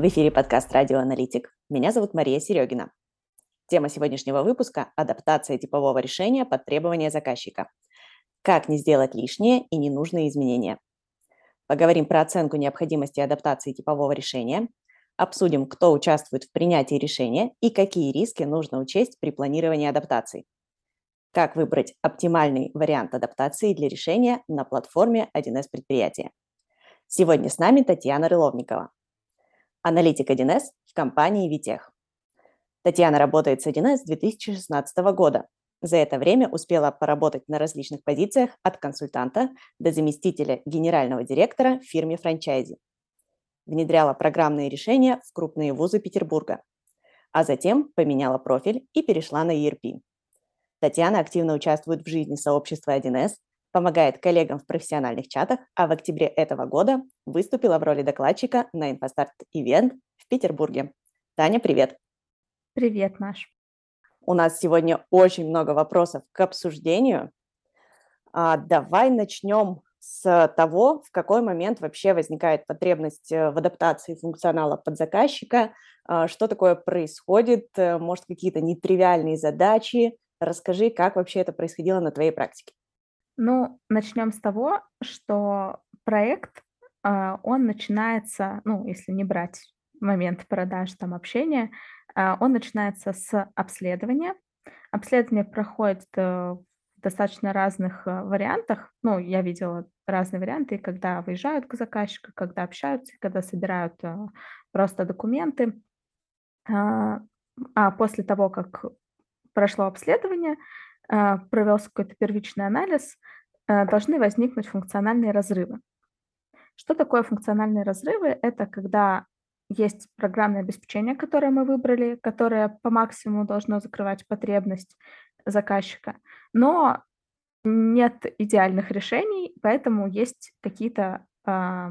В эфире подкаст «Радиоаналитик». Меня зовут Мария Серегина. Тема сегодняшнего выпуска – адаптация типового решения под требования заказчика. Как не сделать лишние и ненужные изменения. Поговорим про оценку необходимости адаптации типового решения, обсудим, кто участвует в принятии решения и какие риски нужно учесть при планировании адаптации. Как выбрать оптимальный вариант адаптации для решения на платформе 1С предприятия. Сегодня с нами Татьяна Рыловникова, аналитик 1С в компании Витех. Татьяна работает с 1С с 2016 года. За это время успела поработать на различных позициях от консультанта до заместителя генерального директора в фирме франчайзи. Внедряла программные решения в крупные вузы Петербурга, а затем поменяла профиль и перешла на ERP. Татьяна активно участвует в жизни сообщества 1С, помогает коллегам в профессиональных чатах, а в октябре этого года выступила в роли докладчика на Event в Петербурге. Таня, привет! Привет, Маш! У нас сегодня очень много вопросов к обсуждению. А, давай начнем с того, в какой момент вообще возникает потребность э, в адаптации функционала под заказчика, а, что такое происходит, э, может, какие-то нетривиальные задачи, Расскажи, как вообще это происходило на твоей практике. Ну, начнем с того, что проект, а, он начинается, ну, если не брать момент продаж, там, общения, а, он начинается с обследования. Обследование проходит э, в достаточно разных э, вариантах. Ну, я видела разные варианты, когда выезжают к заказчику, когда общаются, когда собирают э, просто документы. А, а после того, как прошло обследование, провелся какой-то первичный анализ, а, должны возникнуть функциональные разрывы. Что такое функциональные разрывы? Это когда есть программное обеспечение, которое мы выбрали, которое по максимуму должно закрывать потребность заказчика, но нет идеальных решений, поэтому есть какие-то э,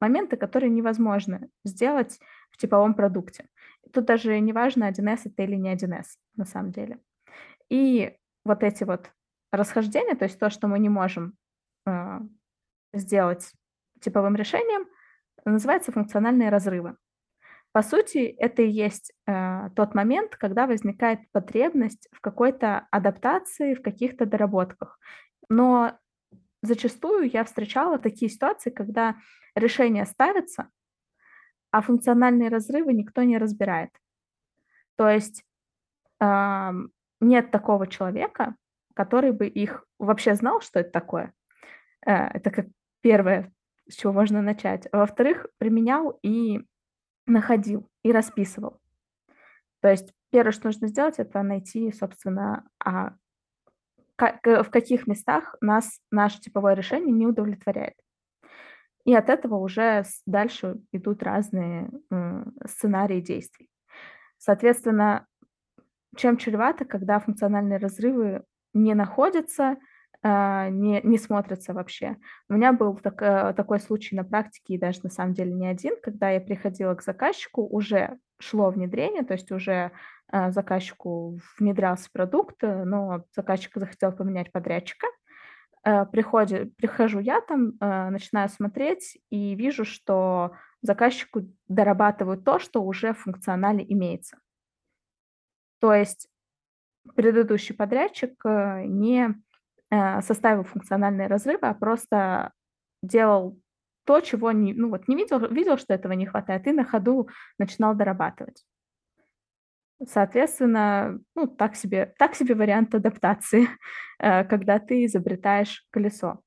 моменты, которые невозможно сделать в типовом продукте. Тут даже не важно, 1С это или не 1С на самом деле. И вот эти вот расхождения, то есть то, что мы не можем э, сделать типовым решением, называется функциональные разрывы. По сути, это и есть э, тот момент, когда возникает потребность в какой-то адаптации, в каких-то доработках. Но зачастую я встречала такие ситуации, когда решение ставится, а функциональные разрывы никто не разбирает. То есть нет такого человека, который бы их вообще знал, что это такое. Э, это как первое, с чего можно начать. Во-вторых, применял и находил, и расписывал. То есть первое, что нужно сделать, это найти, собственно, а в каких местах нас наше типовое решение не удовлетворяет. И от этого уже дальше идут разные сценарии действий. Соответственно, чем чревато, когда функциональные разрывы не находятся, а, не, не смотрятся вообще. У меня был так, э, такой случай на практике, и даже на самом деле не один, когда я приходила к заказчику, уже шло внедрение, то есть уже а, заказчику внедрялся продукт, но заказчик захотел поменять подрядчика. Э, приходит, прихожу я там, э, начинаю смотреть и вижу, что заказчику дорабатывают то, что уже в функционале имеется. То есть предыдущий подрядчик э, не э, составил функциональные разрывы, а просто делал то, чего не, ну вот не видел, видел, что этого не хватает, и на ходу начинал дорабатывать. Соответственно, ну, так себе, так себе вариант адаптации, э, когда ты изобретаешь колесо.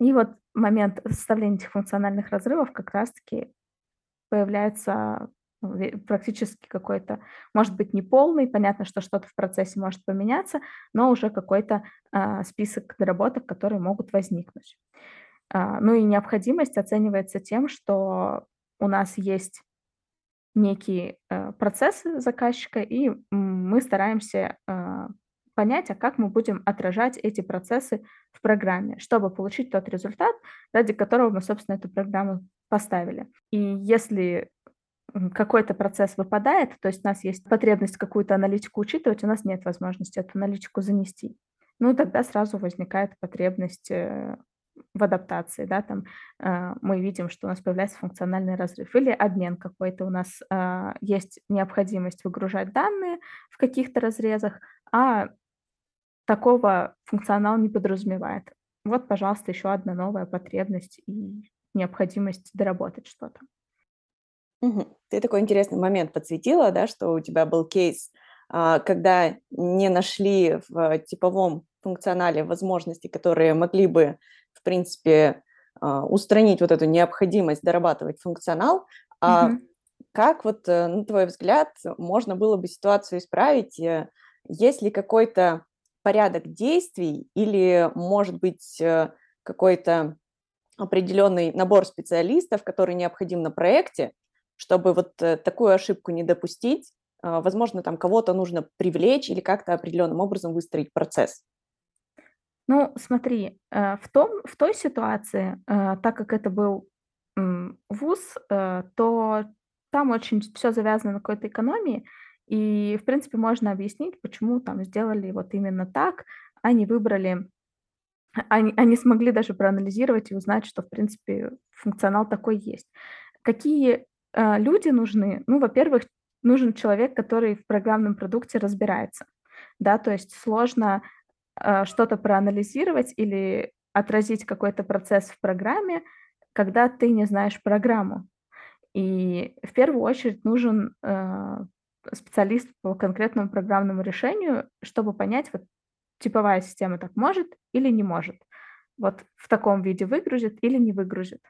И вот момент составления этих функциональных разрывов как раз-таки появляется практически какой-то, может быть, не полный, понятно, что что-то в процессе может поменяться, но уже какой-то а, список доработок, которые могут возникнуть. А, ну и необходимость оценивается тем, что у нас есть некие а, процессы заказчика, и мы стараемся а, понять, а как мы будем отражать эти процессы в программе, чтобы получить тот результат, ради которого мы, собственно, эту программу поставили. И если какой-то процесс выпадает, то есть у нас есть потребность какую-то аналитику учитывать, у нас нет возможности эту аналитику занести. Ну, тогда сразу возникает потребность э, в адаптации, да, там э, мы видим, что у нас появляется функциональный разрыв или обмен какой-то, у нас э, есть необходимость выгружать данные в каких-то разрезах, а такого функционал не подразумевает. Вот, пожалуйста, еще одна новая потребность и необходимость доработать что-то. Угу. Ты такой интересный момент подсветила, да, что у тебя был кейс, а, когда не нашли в типовом функционале возможности, которые могли бы, в принципе, а, устранить вот эту необходимость дорабатывать функционал. А угу. как вот, э, на твой взгляд, можно было бы ситуацию исправить? Э, есть ли какой-то порядок действий или, может быть, э, какой-то определенный набор специалистов, который необходим на проекте, чтобы вот такую ошибку не допустить? Возможно, там кого-то нужно привлечь или как-то определенным образом выстроить процесс. Ну, смотри, э, в, том, в той ситуации, э, так как это был вуз, э, то там очень все завязано на какой-то экономии, и, в принципе, можно объяснить, почему там сделали вот именно так, а не выбрали, они, они смогли даже проанализировать и узнать, что, в принципе, функционал такой есть. Какие э, люди нужны? Ну, во-первых, нужен человек, который в программном продукте разбирается, да, то есть сложно Э, что-то проанализировать или отразить какой-то процесс в программе, когда ты не знаешь программу. И в первую очередь нужен э, специалист по конкретному программному решению, чтобы понять, вот типовая система так может или не может. Вот в таком виде выгрузит или не выгрузит.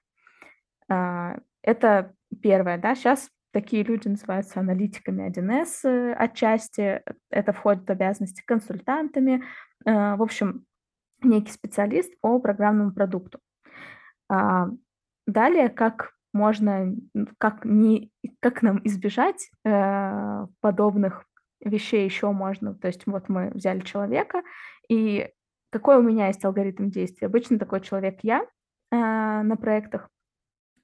Это первое, да. Сейчас такие люди называются аналитиками 1С э, отчасти. Это входит в обязанности консультантами. Э, в общем, некий специалист по программному продукту. А, далее, как можно, как, не, как нам избежать э, подобных вещей еще можно. То есть вот мы взяли человека, и какой у меня есть алгоритм действия? Обычно такой человек я на проектах.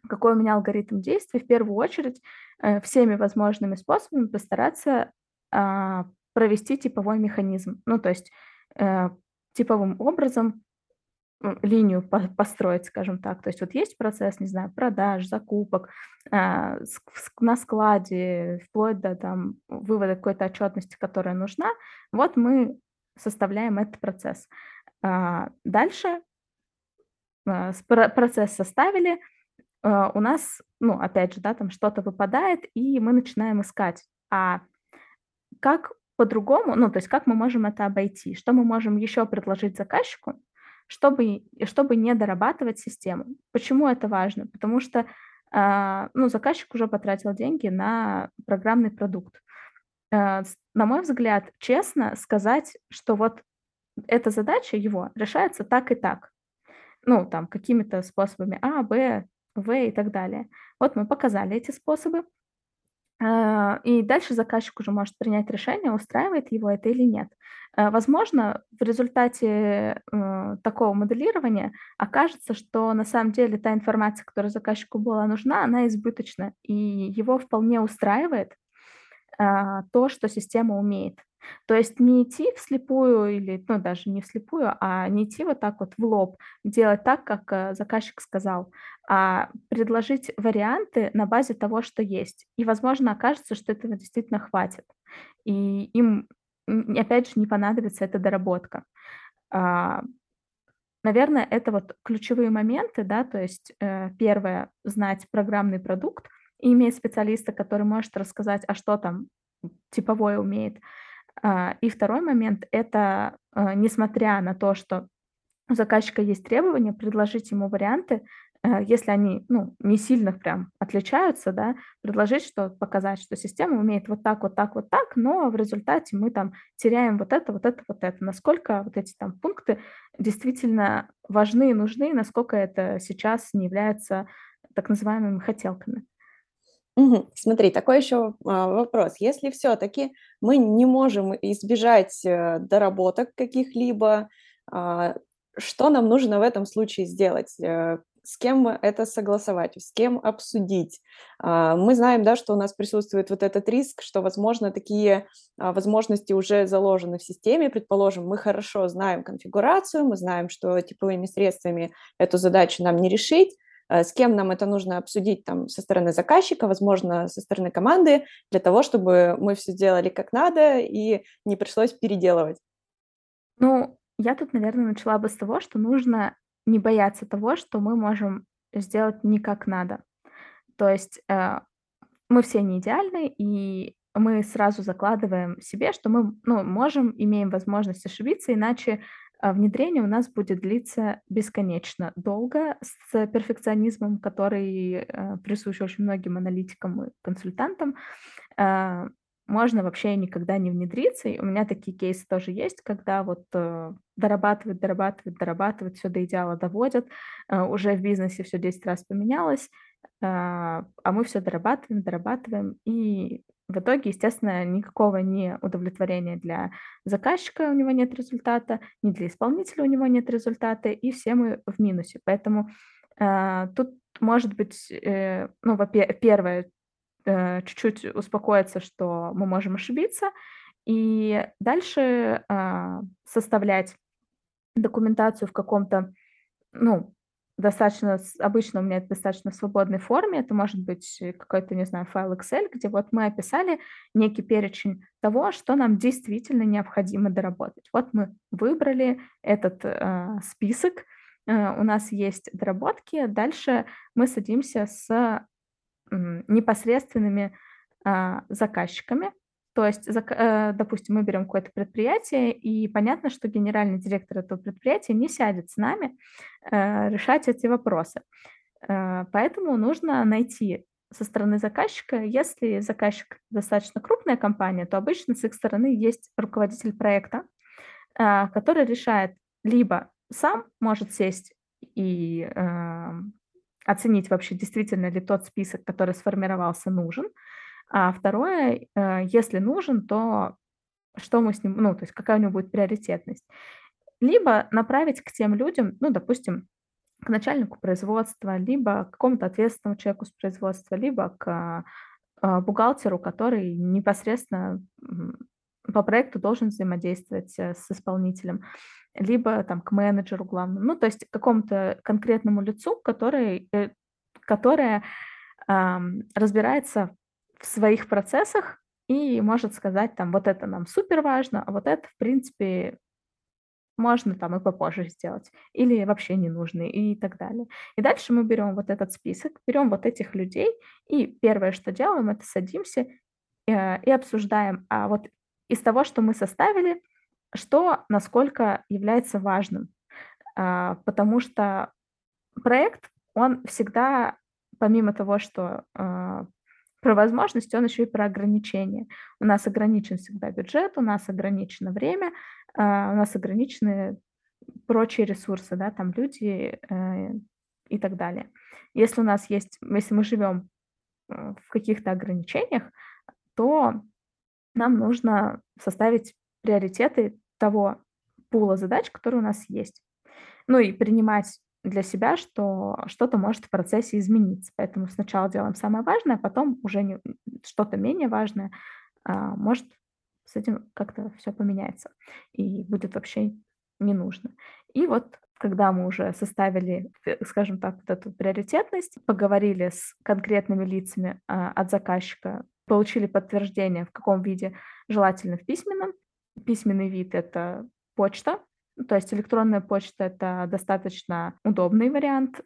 Какой у меня алгоритм действия? В первую очередь всеми возможными способами постараться а, провести типовой механизм. Ну, то есть э, типовым образом линию построить, скажем так. То есть вот есть процесс, не знаю, продаж, закупок э, на складе, вплоть до там вывода какой-то отчетности, которая нужна. Вот мы составляем этот процесс. А дальше э, процесс составили, э, у нас, ну, опять же, да, там что-то выпадает, и мы начинаем искать. А как по-другому, ну, то есть как мы можем это обойти, что мы можем еще предложить заказчику, чтобы, чтобы не дорабатывать систему. Почему это важно? Потому что э, ну, заказчик уже потратил деньги на программный продукт. Э, на мой взгляд, честно сказать, что вот эта задача его решается так и так. Ну, там, какими-то способами А, Б, В и так далее. Вот мы показали эти способы, а, и дальше заказчик уже может принять решение, устраивает его это или нет. А, возможно, в результате э, такого моделирования окажется, что на самом деле та информация, которая заказчику была нужна, она избыточна, и его вполне устраивает а, то, что система умеет. То есть не идти вслепую или, ну, даже не вслепую, а не идти вот так вот в лоб, делать так, как э, заказчик сказал, а предложить варианты на базе того, что есть. И, возможно, окажется, что этого действительно хватит. И им, опять же, не понадобится эта доработка. А, наверное, это вот ключевые моменты, да, то есть э, первое, знать программный продукт, и иметь специалиста, который может рассказать, а что там типовое умеет, и второй момент– это, а, несмотря на то, что у заказчика есть требования, предложить ему варианты, а, если они ну, не сильно прям отличаются, да, предложить, что показать, что система умеет вот так, вот так, вот так, но в результате мы там теряем вот это, вот это, вот это. Насколько вот эти там пункты действительно важны и нужны, насколько это сейчас не является так называемыми хотелками. Угу. Смотри, такой еще а, вопрос. Если все-таки мы не можем избежать э, доработок каких-либо, а, что нам нужно в этом случае сделать? Э, с кем это согласовать, с кем обсудить. А, мы знаем, да, что у нас присутствует вот этот риск, что, возможно, такие возможности уже заложены в системе. Предположим, мы хорошо знаем конфигурацию, мы знаем, что типовыми средствами эту задачу нам не решить, с кем нам это нужно обсудить там со стороны заказчика, возможно, со стороны команды, для того, чтобы мы все сделали как надо и не пришлось переделывать. Ну, я тут, наверное, начала бы с того, что нужно не бояться того, что мы можем сделать не как надо. То есть э, мы все не идеальны, и мы сразу закладываем себе, что мы ну, можем, имеем возможность ошибиться, иначе э, внедрение у нас будет длиться бесконечно долго с перфекционизмом, который э, присущ очень многим аналитикам и консультантам. Э, можно вообще никогда не внедриться. И у меня такие кейсы тоже есть, когда вот э, дорабатывают, дорабатывают, дорабатывают, все до идеала доводят, э, уже в бизнесе все 10 раз поменялось, э, а мы все дорабатываем, дорабатываем, и в итоге, естественно, никакого не удовлетворения для заказчика у него нет результата, ни для исполнителя у него нет результата, и все мы в минусе. Поэтому э, тут может быть, э, ну, первое, э, чуть-чуть успокоиться, что мы можем ошибиться, и дальше э, составлять документацию в каком-то, ну, достаточно, обычно у меня это достаточно в свободной форме, это может быть какой-то, не знаю, файл Excel, где вот мы описали некий перечень того, что нам действительно необходимо доработать. Вот мы выбрали этот э, список, э, у нас есть доработки, дальше мы садимся с непосредственными а, заказчиками. То есть, э, допустим, мы берем какое-то предприятие, и понятно, что генеральный директор этого предприятия не сядет с нами э, решать эти вопросы. Э, поэтому нужно найти со стороны заказчика, если заказчик достаточно крупная компания, то обычно с их стороны есть руководитель проекта, который решает либо сам может сесть и оценить вообще, действительно ли тот список, который сформировался, нужен. А второе, э, если нужен, то что мы с ним, ну, то есть какая у него будет приоритетность. Либо направить к тем людям, ну, допустим, к начальнику производства, либо к какому-то ответственному человеку с производства, либо к э, бухгалтеру, который непосредственно по проекту должен взаимодействовать э, с исполнителем либо там к менеджеру главному, ну, то есть к какому-то конкретному лицу, который, которое разбирается в своих процессах и может сказать там, вот это нам супер важно, а вот это, в принципе, можно там и попозже сделать, или вообще не нужно, и так далее. И дальше мы берем вот этот список, берем вот этих людей, и первое, что делаем, это садимся э, и обсуждаем, а вот из того, что мы составили, что насколько является важным, а, потому что проект, он всегда, помимо того, что а, про возможности, он еще и про ограничения. У нас ограничен всегда бюджет, у нас ограничено время, а, у нас ограничены прочие ресурсы, да, там люди э, и так далее. Если у нас есть, если мы живем э, в каких-то ограничениях, то нам нужно составить приоритеты того пула задач, который у нас есть. Ну и принимать для себя, что что-то может в процессе измениться. Поэтому сначала делаем самое важное, а потом уже не, что-то менее важное а, может с этим как-то все поменяется и будет вообще не нужно. И вот когда мы уже составили, э, скажем так, вот эту приоритетность, поговорили с конкретными лицами а, от заказчика, получили подтверждение, в каком виде, желательно в письменном, Письменный вид — это почта, то есть электронная почта — это достаточно удобный вариант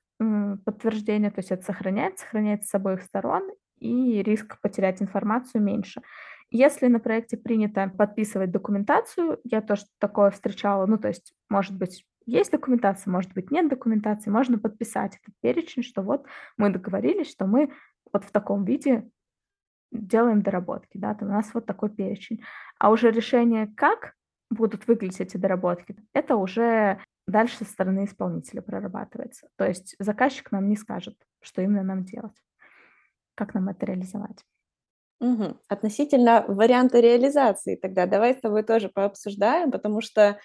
подтверждения, то есть это сохраняется, сохраняется с обоих сторон, и риск потерять информацию меньше. Если на проекте принято подписывать документацию, я тоже такое встречала, ну, то есть, может быть, есть документация, может быть, нет документации, можно подписать этот перечень, что вот мы договорились, что мы вот в таком виде делаем доработки, да, то у нас вот такой перечень. А уже решение, как будут выглядеть эти доработки, это уже дальше со стороны исполнителя прорабатывается. То есть заказчик нам не скажет, что именно нам делать, как нам это реализовать. Угу. Относительно варианта реализации тогда давай с тобой тоже пообсуждаем, потому что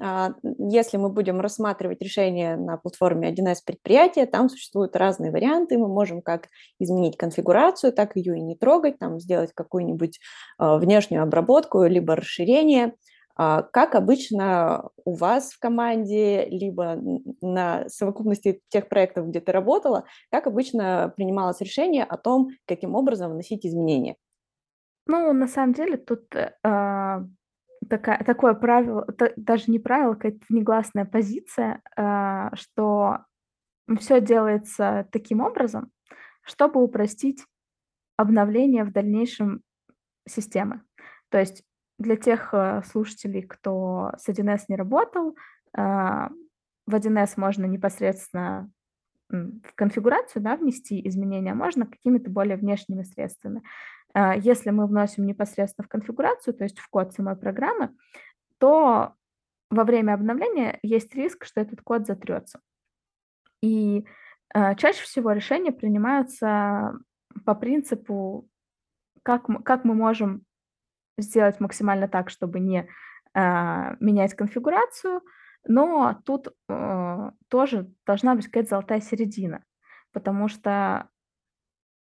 а, если мы будем рассматривать решение на платформе 1С предприятия, там существуют разные варианты. Мы можем как изменить конфигурацию, так ее и не трогать, там сделать какую-нибудь а, внешнюю обработку, либо расширение. А, как обычно у вас в команде, либо на совокупности тех проектов, где ты работала, как обычно принималось решение о том, каким образом вносить изменения? Ну, на самом деле тут э, такая, такое правило, даже не правило, какая-то негласная позиция, э, что все делается таким образом, чтобы упростить обновление в дальнейшем системы. То есть для тех э, слушателей, кто с 1С не работал, э, в 1С можно непосредственно в конфигурацию да, внести изменения, можно какими-то более внешними средствами. А, если мы вносим непосредственно в конфигурацию, то есть в код самой программы, то во время обновления есть риск, что этот код затрется. И э, чаще всего решения принимаются по принципу, как, как мы можем сделать максимально так, чтобы не э, менять конфигурацию, но тут э, тоже должна быть какая-то золотая середина, потому что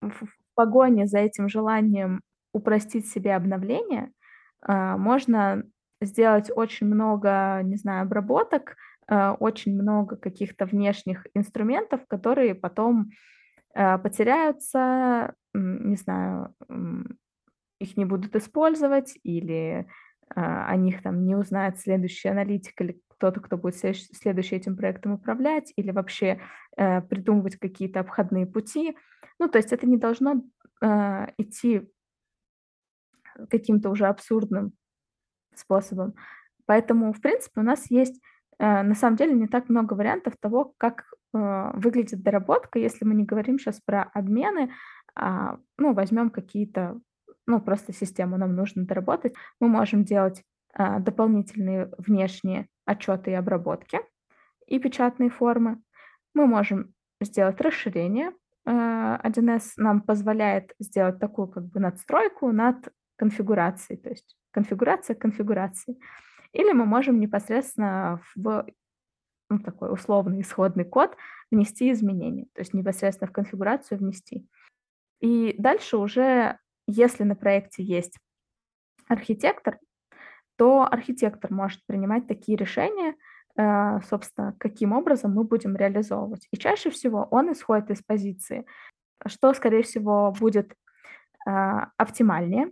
в погоне за этим желанием упростить себе обновление э, можно сделать очень много, не знаю, обработок, э, очень много каких-то внешних инструментов, которые потом потеряются, не знаю, их не будут использовать или о них там не узнает следующий аналитик или кто-то, кто будет следующий этим проектом управлять, или вообще э, придумывать какие-то обходные пути. Ну, то есть это не должно э, идти каким-то уже абсурдным способом. Поэтому, в принципе, у нас есть э, на самом деле не так много вариантов того, как э, выглядит доработка, если мы не говорим сейчас про обмены, а, ну, возьмем какие-то, ну, просто систему нам нужно доработать. Мы можем делать а, дополнительные внешние отчеты и обработки и печатные формы. Мы можем сделать расширение. 1С а, нам позволяет сделать такую как бы надстройку над конфигурацией, то есть конфигурация конфигурации. Или мы можем непосредственно в ну, такой условный исходный код внести изменения, то есть непосредственно в конфигурацию внести. И дальше уже, если на проекте есть архитектор, то архитектор может принимать такие решения, э, собственно, каким образом мы будем реализовывать. И чаще всего он исходит из позиции, что, скорее всего, будет э, оптимальнее,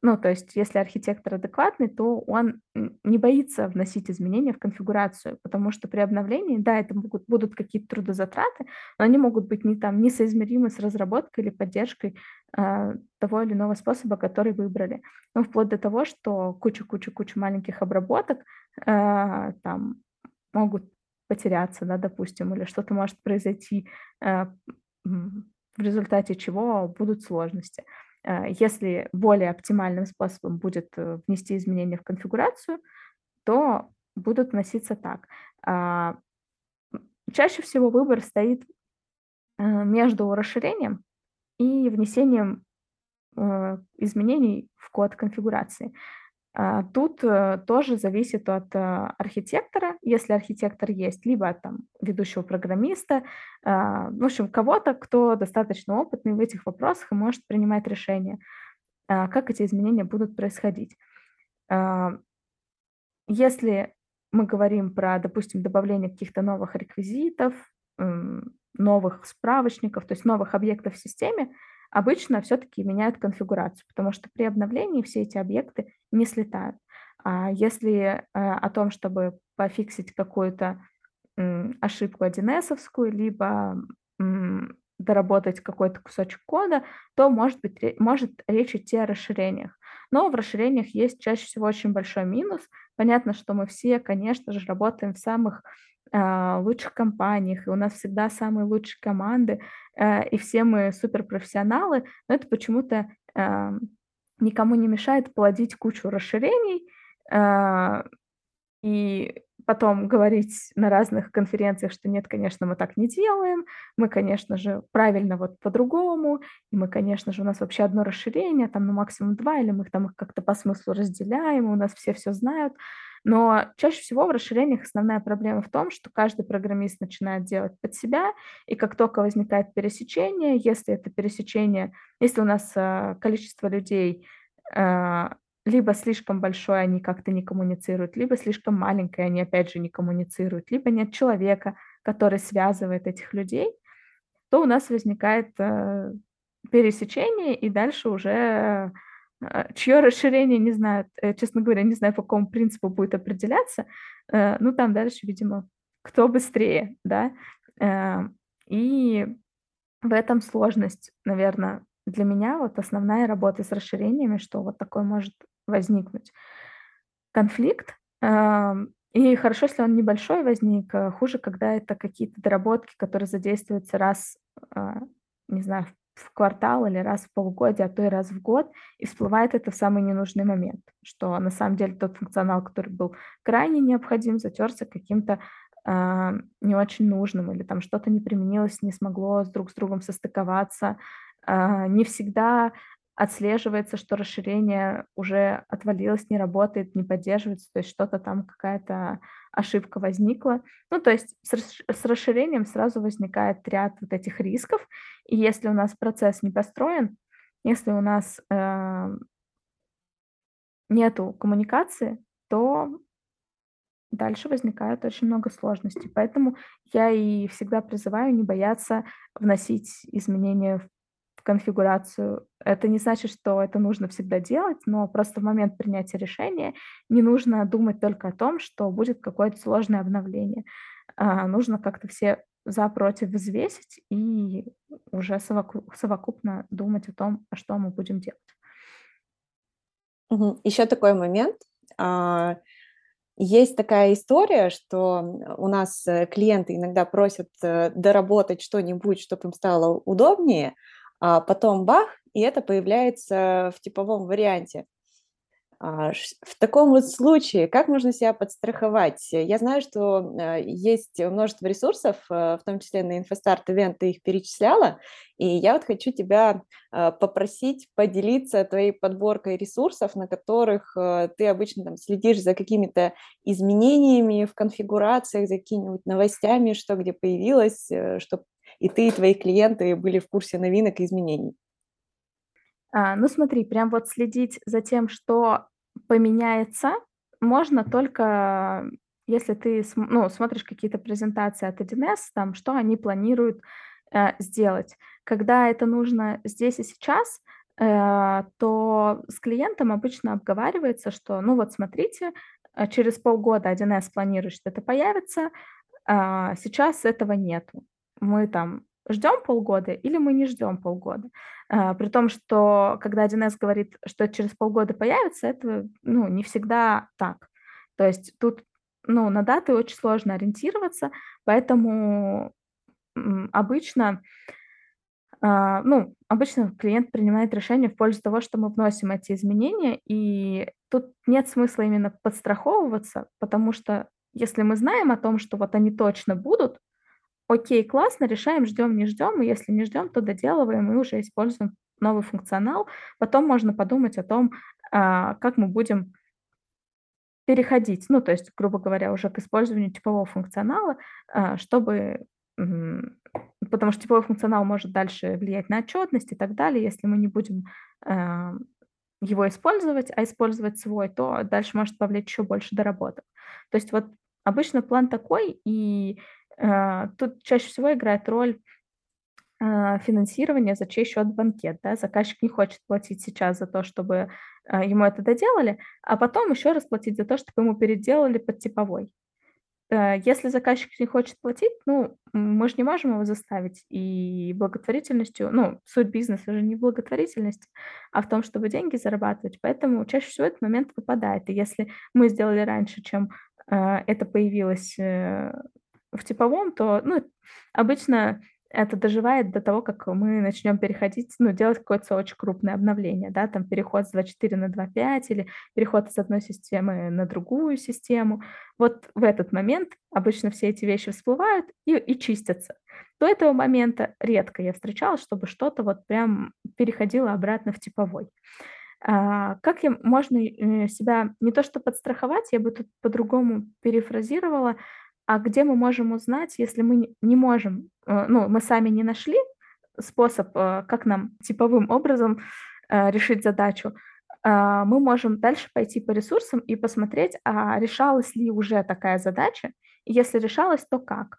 ну, то есть, если архитектор адекватный, то он не боится вносить изменения в конфигурацию, потому что при обновлении, да, это могут, будут какие-то трудозатраты, но они могут быть не там несоизмеримы с разработкой или поддержкой того или иного способа, который выбрали. Ну, вплоть до того, что куча-куча-куча маленьких обработок э, там могут потеряться, да, допустим, или что-то может произойти, э, в результате чего будут сложности. Э, если более оптимальным способом будет э, внести изменения в конфигурацию, то будут вноситься так. А, чаще всего выбор стоит э, между расширением и внесением изменений в код конфигурации. А, тут э, тоже зависит от э, архитектора, если архитектор есть, либо от там, ведущего программиста, а, в общем, кого-то, кто достаточно опытный в этих вопросах и может принимать решения, а, как эти изменения будут происходить. Если мы говорим про, допустим, добавление каких-то новых реквизитов, новых справочников, то есть новых объектов в системе, обычно все-таки меняют конфигурацию, потому что при обновлении все эти объекты не слетают. А если э, о том, чтобы пофиксить какую-то ошибку 1С, либо доработать какой-то кусочек кода, то может быть может речь идти о расширениях. Но в расширениях есть чаще всего очень большой минус. Понятно, что мы все, конечно же, работаем в самых лучших компаниях, и у нас всегда самые лучшие команды, э, и все мы суперпрофессионалы, но это почему-то э, никому не мешает плодить кучу расширений э, и потом говорить на разных конференциях, что нет, конечно, мы так не делаем, мы, конечно же, правильно вот по-другому, и мы, конечно же, у нас вообще одно расширение, там, ну, максимум два, или мы там их как-то по смыслу разделяем, у нас все все знают. Но чаще всего в расширениях основная проблема в том, что каждый программист начинает делать под себя, и как только возникает пересечение, если это пересечение, если у нас э, количество людей э, либо слишком большое, они как-то не коммуницируют, либо слишком маленькое, они опять же не коммуницируют, либо нет человека, который связывает этих людей, то у нас возникает э, пересечение, и дальше уже чье расширение, не знаю, э, честно говоря, не знаю, по какому принципу будет определяться, э, ну там дальше, видимо, кто быстрее, да, э, и в этом сложность, наверное, для меня вот основная работа с расширениями, что вот такой может возникнуть конфликт. И хорошо, если он небольшой возник, а хуже, когда это какие-то доработки, которые задействуются раз, а, не знаю, в квартал или раз в полгода, а то и раз в год, и всплывает это в самый ненужный момент, что на самом деле тот функционал, который был крайне необходим, затерся каким-то э, не очень нужным, или там что-то не применилось, не смогло друг с другом состыковаться. Э, не всегда отслеживается, что расширение уже отвалилось, не работает, не поддерживается, то есть что-то там, какая-то ошибка возникла. Ну, то есть с, расширением сразу возникает ряд вот этих рисков, и если у нас процесс не построен, если у нас э, нету коммуникации, то дальше возникает очень много сложностей. Поэтому я и всегда призываю не бояться вносить изменения в конфигурацию. Это не значит, что это нужно всегда делать, но просто в момент принятия решения не нужно думать только о том, что будет какое-то сложное обновление. А нужно как-то все за против взвесить и уже совокупно думать о том, а что мы будем делать. Еще такой момент. А, есть такая история, что у нас э, клиенты иногда просят э, доработать что-нибудь, чтобы им стало удобнее, а потом бах, и это появляется в типовом варианте. А, в таком вот случае, как можно себя подстраховать? Я знаю, что э, есть множество ресурсов, э, в том числе на InfoStart Event ты их перечисляла, и я вот хочу тебя э, попросить поделиться твоей подборкой ресурсов, на которых ты обычно там следишь за какими-то изменениями в конфигурациях, за какими-нибудь новостями, что где появилось, чтобы и ты, и твои клиенты были в курсе новинок и изменений? А, ну смотри, прям вот следить за тем, что поменяется, можно только если ты ну, смотришь какие-то презентации от 1С, там, что они планируют э, сделать. Когда это нужно здесь и сейчас, э, то с клиентом обычно обговаривается, что, ну вот смотрите, э, через полгода 1С планирует, что это появится, э, сейчас этого нету мы там ждем полгода или мы не ждем полгода. А, при том, что когда 1С говорит, что через полгода появится, это ну, не всегда так. То есть тут ну, на даты очень сложно ориентироваться, поэтому обычно Uh, ну, обычно клиент принимает решение в пользу того, что мы вносим эти изменения, и тут нет смысла именно подстраховываться, потому что если мы знаем о том, что вот они точно будут, окей, классно, решаем, ждем, не ждем, и если не ждем, то доделываем и уже используем новый функционал. Потом можно подумать о том, а, как мы будем переходить, ну, то есть, грубо говоря, уже к использованию типового функционала, а, чтобы потому что типовой функционал может дальше влиять на отчетность и так далее. Если мы не будем а, его использовать, а использовать свой, то дальше может повлечь еще больше доработок. То есть вот обычно план такой, и тут чаще всего играет роль а, финансирования за чей счет банкет. Да? Заказчик не хочет платить сейчас за то, чтобы а, ему это доделали, а потом еще раз платить за то, чтобы ему переделали под типовой. Если заказчик не хочет платить, ну, мы же не можем его заставить. И благотворительностью, ну, суть бизнеса же не в благотворительности, а в том, чтобы деньги зарабатывать. Поэтому чаще всего этот момент выпадает. И если мы сделали раньше, чем это появилось э, в типовом, то ну, обычно это доживает до того, как мы начнем переходить, ну, делать какое-то очень крупное обновление, да, там переход с 2.4 на 2.5 или переход с одной системы на другую систему. Вот в этот момент обычно все эти вещи всплывают и, и чистятся. До этого момента редко я встречала, чтобы что-то вот прям переходило обратно в типовой. А, как им можно э, себя не то что подстраховать, я бы тут по-другому перефразировала, а где мы можем узнать, если мы не можем, э, ну, мы сами не нашли способ, э, как нам типовым образом решить задачу, мы можем дальше пойти по ресурсам и посмотреть, а решалась ли уже такая задача, и если решалась, то как.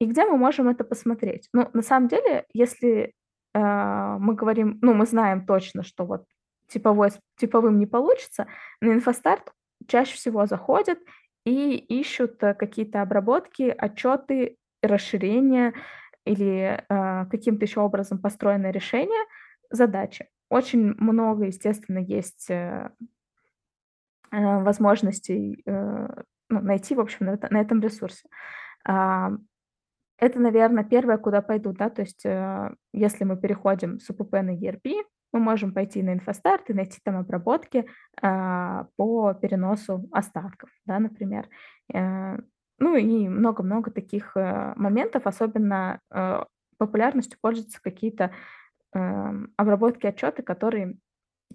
И где мы можем это посмотреть? Ну, на самом деле, если мы говорим, ну, мы знаем точно, что вот типовой, типовым не получится, на инфостарт чаще всего заходят и ищут э, какие-то обработки, отчеты, расширения или э, каким-то еще образом построенное решение задачи. Очень много, естественно, есть э, э, возможностей э, ну, найти, в общем, на, на этом ресурсе. Э, это, наверное, первое, куда пойду, да, то есть э, если мы переходим с УПП на ERP, мы можем пойти на инфостарт и найти там обработки а, по переносу остатков, да, например. Э, ну и много-много таких э, моментов, особенно э, популярностью пользуются какие-то э, обработки отчеты, которые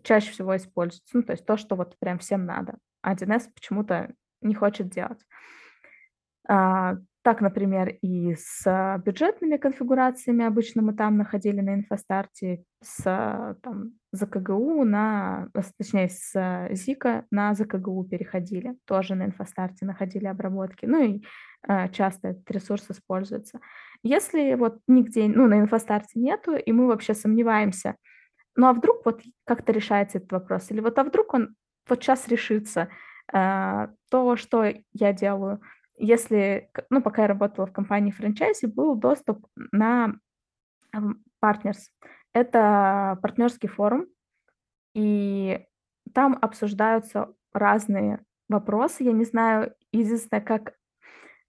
чаще всего используются, ну, то есть то, что вот прям всем надо, а 1С почему-то не хочет делать. А, так, например, и с бюджетными конфигурациями обычно мы там находили на инфостарте, с там, ЗКГУ на, точнее, с ЗИКа на ЗКГУ переходили, тоже на инфостарте находили обработки. Ну и э, часто этот ресурс используется. Если вот нигде, ну, на инфостарте нету, и мы вообще сомневаемся, ну а вдруг вот как-то решается этот вопрос, или вот а вдруг он вот сейчас решится, э, то, что я делаю – если, ну, пока я работала в компании франчайзи, был доступ на Partners. Это партнерский форум, и там обсуждаются разные вопросы. Я не знаю, единственное, как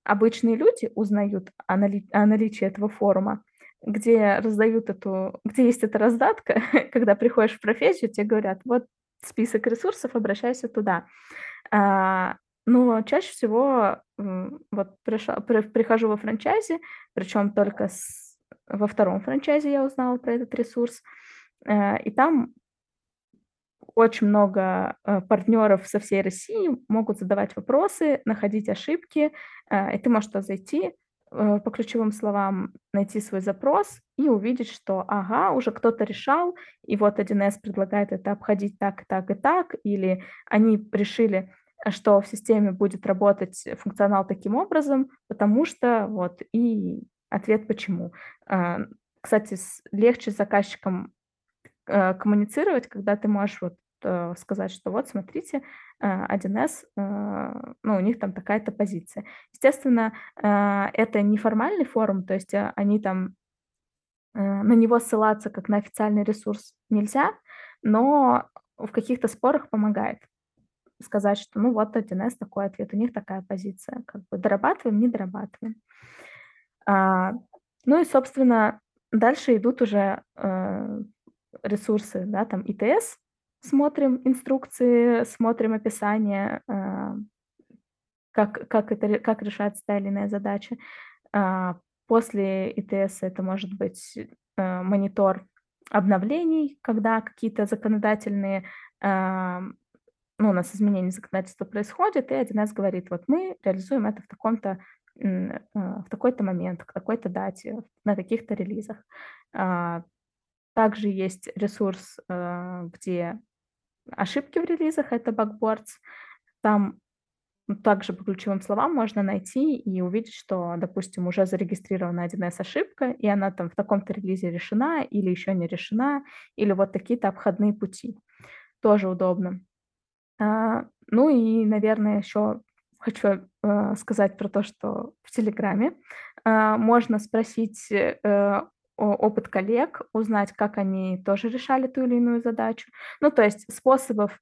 обычные люди узнают о, нали- о наличии этого форума, где раздают эту, где есть эта раздатка, когда приходишь в профессию, тебе говорят, вот список ресурсов, обращайся туда. А, но чаще всего вот приша, при, прихожу во франчайзи, причем только с, во втором франчайзе я узнала про этот ресурс, э, и там очень много э, партнеров со всей России могут задавать вопросы, находить ошибки, э, и ты можешь туда зайти, по ключевым словам найти свой запрос и увидеть, что ага, уже кто-то решал, и вот 1С предлагает это обходить так, так и так, или они решили что в системе будет работать функционал таким образом, потому что вот и ответ почему. А, кстати, легче с заказчиком э, коммуницировать, когда ты можешь вот э, сказать, что вот, смотрите, 1С, э, ну, у них там такая-то позиция. Естественно, это неформальный форум, то есть они там на него ссылаться как на официальный ресурс нельзя, но в каких-то спорах помогает сказать, что ну вот 1С такой ответ, у них такая позиция, как бы дорабатываем, не дорабатываем. А, ну и, собственно, дальше идут уже э, ресурсы, да, там ИТС, смотрим инструкции, смотрим описание, э, как, как, это, как решается та или иная задача. А, после ИТС это может быть э, монитор обновлений, когда какие-то законодательные э, ну, у нас изменение законодательства происходит, и 1С говорит, вот мы реализуем это в таком-то э, в такой-то момент, к такой-то дате, на таких-то релизах. А, также есть ресурс, э, где ошибки в релизах, это bugboards. Там также по ключевым словам можно найти и увидеть, что, допустим, уже зарегистрирована 1С ошибка, и она там в таком-то релизе решена или еще не решена, или вот такие-то обходные пути. Тоже удобно. А, ну и, наверное, еще хочу э, сказать про то, что в Телеграме э, можно спросить э, опыт коллег, узнать, как они тоже решали ту или иную задачу. Ну, то есть способов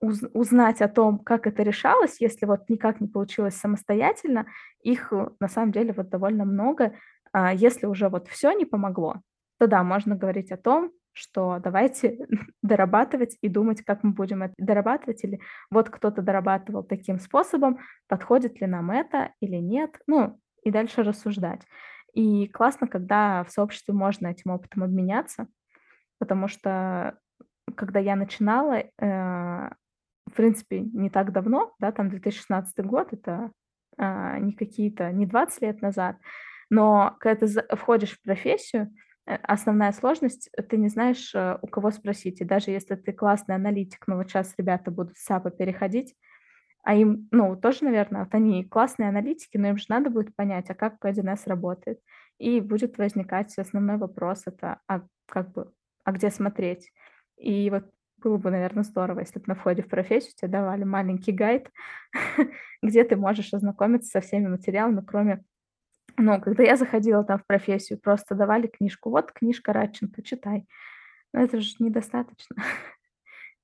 узнать о том, как это решалось, если вот никак не получилось самостоятельно, их на самом деле вот довольно много. А если уже вот все не помогло, то да, можно говорить о том, что давайте дорабатывать и думать, как мы будем это дорабатывать, или вот кто-то дорабатывал таким способом, подходит ли нам это или нет, ну, и дальше рассуждать. И классно, когда в сообществе можно этим опытом обменяться, потому что когда я начинала, э, в принципе, не так давно, да, там 2016 год, это а, не какие-то, не 20 лет назад, но когда ты входишь в профессию, э, основная сложность, ты не знаешь, э, у кого спросить. И даже если ты классный аналитик, но вот сейчас ребята будут с САПа переходить, а им, ну, тоже, наверное, вот они классные аналитики, но им же надо будет понять, а как P1S работает. И будет возникать основной вопрос, это а как бы, а где смотреть? И вот было бы, наверное, здорово, если бы на входе в профессию тебе давали маленький гайд, где ты можешь ознакомиться со всеми материалами, кроме... Ну, когда я заходила там в профессию, просто давали книжку. Вот книжка Радченко, читай. Но это же недостаточно.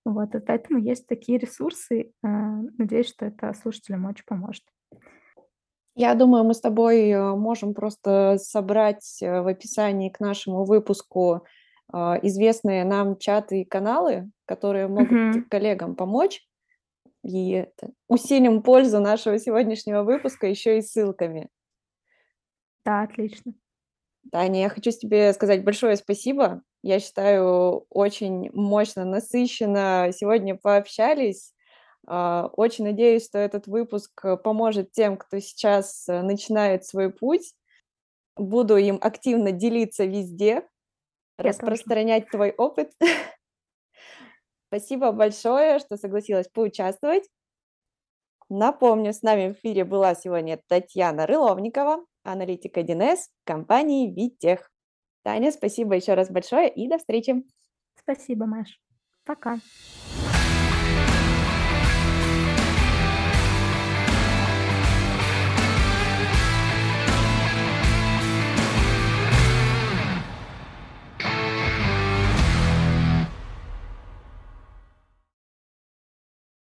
Вот, и поэтому есть такие ресурсы. А, надеюсь, что это слушателям очень поможет. Я думаю, мы с тобой э, можем просто собрать э, в описании к нашему выпуску известные нам чаты и каналы, которые могут Мгм. коллегам помочь. И это, усилим пользу нашего сегодняшнего выпуска еще и ссылками. Да, отлично. Таня, я хочу тебе сказать большое спасибо. Я считаю, очень мощно, насыщенно сегодня пообщались. А, очень надеюсь, что этот выпуск поможет тем, кто сейчас э, начинает свой путь. Буду им активно делиться везде, Я тоже. распространять твой опыт. Спасибо большое, что согласилась поучаствовать. Напомню, с нами в эфире была сегодня Татьяна Рыловникова, аналитик 1С компании Витех. Таня, спасибо еще раз большое и до встречи. Спасибо, Маш. Пока.